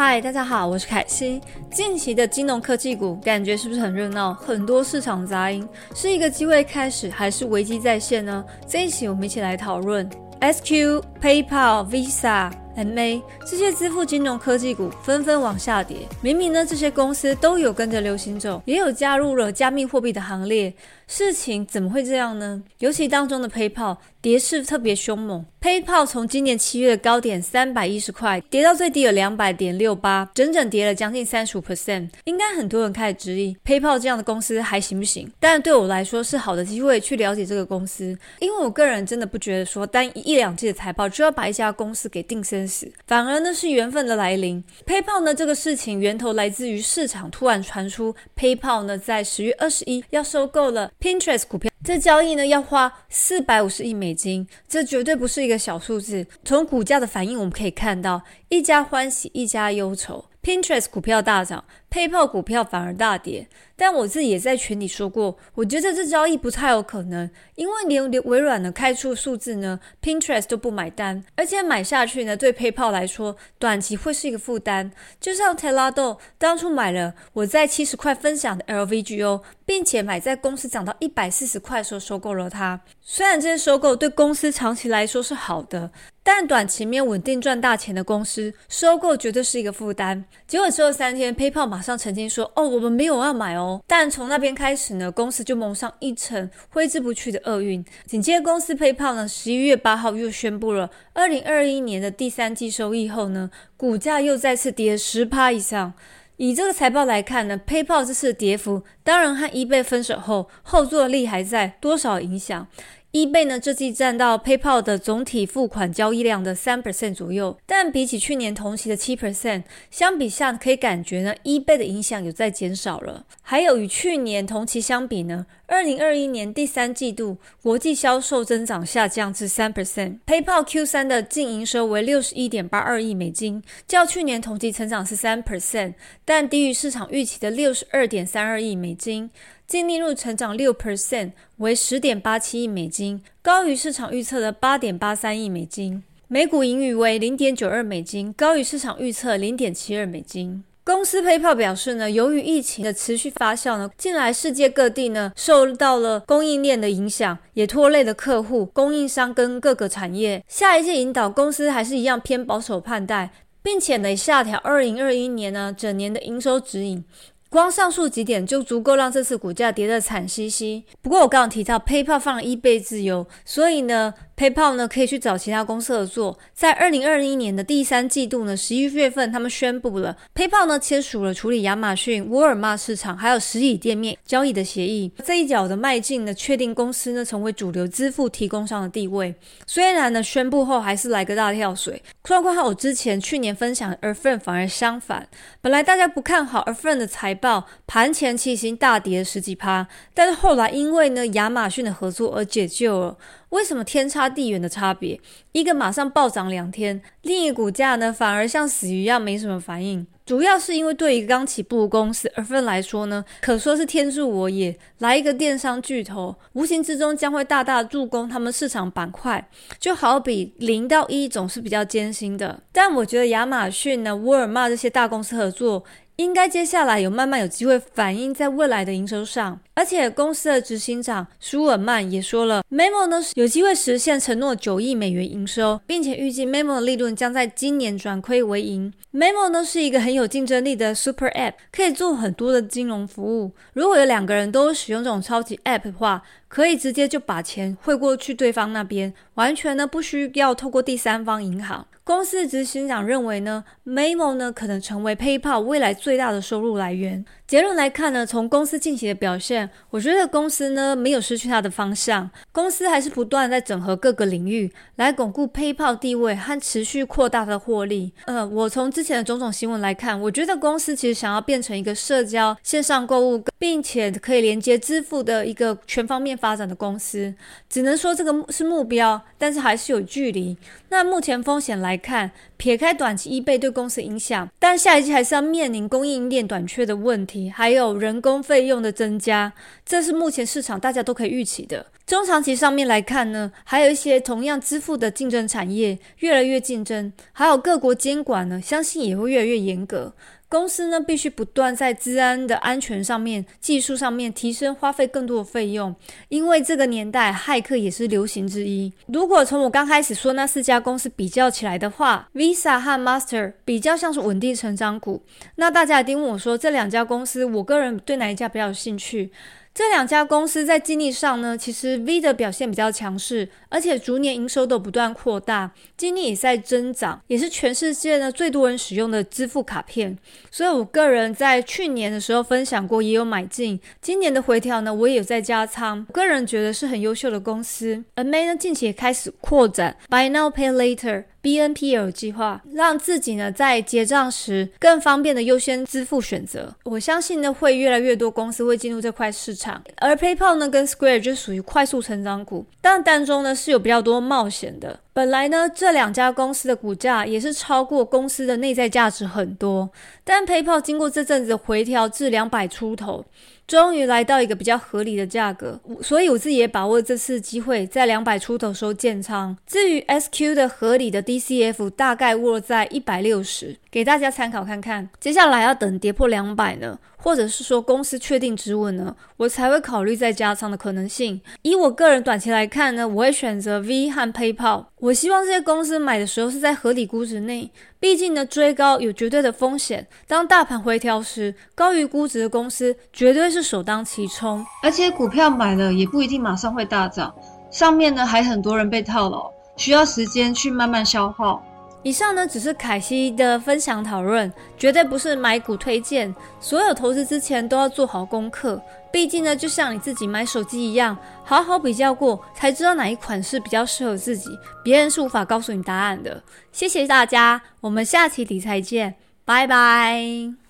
嗨，大家好，我是凯西。近期的金融科技股感觉是不是很热闹？很多市场杂音，是一个机会开始，还是危机再现呢？这一期我们一起来讨论。SQ、PayPal、Visa、MA 这些支付金融科技股纷纷往下跌。明明呢，这些公司都有跟着流行走，也有加入了加密货币的行列。事情怎么会这样呢？尤其当中的 PayPal 跌势特别凶猛，PayPal 从今年七月的高点三百一十块跌到最低的两百点六八，整整跌了将近三十五 percent。应该很多人开始质疑 PayPal 这样的公司还行不行？但对我来说是好的机会去了解这个公司，因为我个人真的不觉得说单一两季的财报就要把一家公司给定生反而呢是缘分的来临。PayPal 呢这个事情源头来自于市场突然传出 PayPal 呢在十月二十一要收购了。Pinterest 股票这交易呢要花四百五十亿美金，这绝对不是一个小数字。从股价的反应我们可以看到，一家欢喜一家忧愁。Pinterest 股票大涨，PayPal 股票反而大跌。但我自己也在群里说过，我觉得这交易不太有可能，因为连微软的开出数字呢，Pinterest 都不买单，而且买下去呢，对 PayPal 来说，短期会是一个负担。就像 Telado 当初买了我在七十块分享的 LVGO，并且买在公司涨到一百四十块的时候收购了它。虽然这些收购对公司长期来说是好的，但短期没有稳定赚大钱的公司，收购绝对是一个负担。结果之后三天，PayPal 马上澄清说：“哦，我们没有要买哦。”但从那边开始呢，公司就蒙上一层挥之不去的厄运。紧接着，公司 PayPal 呢，十一月八号又宣布了二零二一年的第三季收益后呢，股价又再次跌十趴以上。以这个财报来看呢，PayPal 这次的跌幅，当然和 eBay 分手后后坐力还在多少影响。eBay 呢，这季占到 PayPal 的总体付款交易量的三 percent 左右，但比起去年同期的七 percent 相比下，可以感觉呢，eBay 的影响有在减少了。还有与去年同期相比呢，二零二一年第三季度国际销售增长下降至三 percent。PayPal Q 三的净营收为六十一点八二亿美金，较去年同期成长是三 percent，但低于市场预期的六十二点三二亿美金。净利润成长六 percent，为十点八七亿美金，高于市场预测的八点八三亿美金。每股盈余为零点九二美金，高于市场预测零点七二美金。公司 PayPal 表示呢，由于疫情的持续发酵呢，近来世界各地呢受到了供应链的影响，也拖累了客户、供应商跟各个产业。下一届引导公司还是一样偏保守判断，并且呢下调二零二一年呢整年的营收指引。光上述几点就足够让这次股价跌得惨兮兮。不过我刚刚提到 PayPal 放了一倍自由，所以呢。PayPal 呢可以去找其他公司合作。在二零二一年的第三季度呢，十一月份，他们宣布了 PayPal 呢签署了处理亚马逊、沃尔玛市场还有实体店面交易的协议。这一脚的迈进呢，确定公司呢成为主流支付提供商的地位。虽然呢宣布后还是来个大跳水，状况和我之前去年分享的 Affirm 反而相反。本来大家不看好 Affirm 的财报，盘前期已经大跌十几趴，但是后来因为呢亚马逊的合作而解救了。为什么天差地远的差别？一个马上暴涨两天，另一股价呢反而像死鱼一样没什么反应。主要是因为对于刚起步公司而分来说呢，可说是天助我也。来一个电商巨头，无形之中将会大大助攻他们市场板块。就好比零到一总是比较艰辛的，但我觉得亚马逊呢、沃尔玛这些大公司合作。应该接下来有慢慢有机会反映在未来的营收上，而且公司的执行长舒尔曼也说了，Memo 呢有机会实现承诺九亿美元营收，并且预计 Memo 的利润将在今年转亏为盈。Memo 呢是一个很有竞争力的 Super App，可以做很多的金融服务。如果有两个人都使用这种超级 App 的话，可以直接就把钱汇过去对方那边，完全呢不需要透过第三方银行。公司执行长认为呢，Memo 呢可能成为 PayPal 未来最大的收入来源。结论来看呢，从公司近期的表现，我觉得公司呢没有失去它的方向，公司还是不断在整合各个领域，来巩固 PayPal 地位和持续扩大的获利。呃，我从之前的种种新闻来看，我觉得公司其实想要变成一个社交线上购物，并且可以连接支付的一个全方面发展的公司。只能说这个是目标，但是还是有距离。那目前风险来看，撇开短期一倍对公司影响，但下一季还是要面临供应链短缺的问题，还有人工费用的增加，这是目前市场大家都可以预期的。中长期上面来看呢，还有一些同样支付的竞争产业越来越竞争，还有各国监管呢，相信也会越来越严格。公司呢必须不断在治安的安全上面、技术上面提升，花费更多的费用，因为这个年代骇客也是流行之一。如果从我刚开始说那四家公司比较起来的话，Visa 和 Master 比较像是稳定成长股。那大家一定问我说，这两家公司，我个人对哪一家比较有兴趣？这两家公司在经历上呢，其实 V 的表现比较强势，而且逐年营收都不断扩大，经历也在增长，也是全世界呢最多人使用的支付卡片。所以我个人在去年的时候分享过，也有买进。今年的回调呢，我也有在加仓。个人觉得是很优秀的公司。而 May 呢，近期也开始扩展 Buy Now Pay Later。BNPL 计划让自己呢在结账时更方便的优先支付选择。我相信呢会越来越多公司会进入这块市场，而 PayPal 呢跟 Square 就属于快速成长股，但当中呢是有比较多冒险的。本来呢这两家公司的股价也是超过公司的内在价值很多，但 PayPal 经过这阵子回调至两百出头。终于来到一个比较合理的价格，所以我自己也把握这次机会，在两百出头时候建仓。至于 SQ 的合理的 DCF 大概握在一百六十，给大家参考看看。接下来要等跌破两百呢？或者是说公司确定止稳呢，我才会考虑再加仓的可能性。以我个人短期来看呢，我会选择 V 和 PayPal。我希望这些公司买的时候是在合理估值内，毕竟呢追高有绝对的风险。当大盘回调时，高于估值的公司绝对是首当其冲。而且股票买了也不一定马上会大涨，上面呢还很多人被套牢，需要时间去慢慢消耗。以上呢只是凯西的分享讨论，绝对不是买股推荐。所有投资之前都要做好功课，毕竟呢就像你自己买手机一样，好好比较过才知道哪一款是比较适合自己，别人是无法告诉你答案的。谢谢大家，我们下期理财见，拜拜。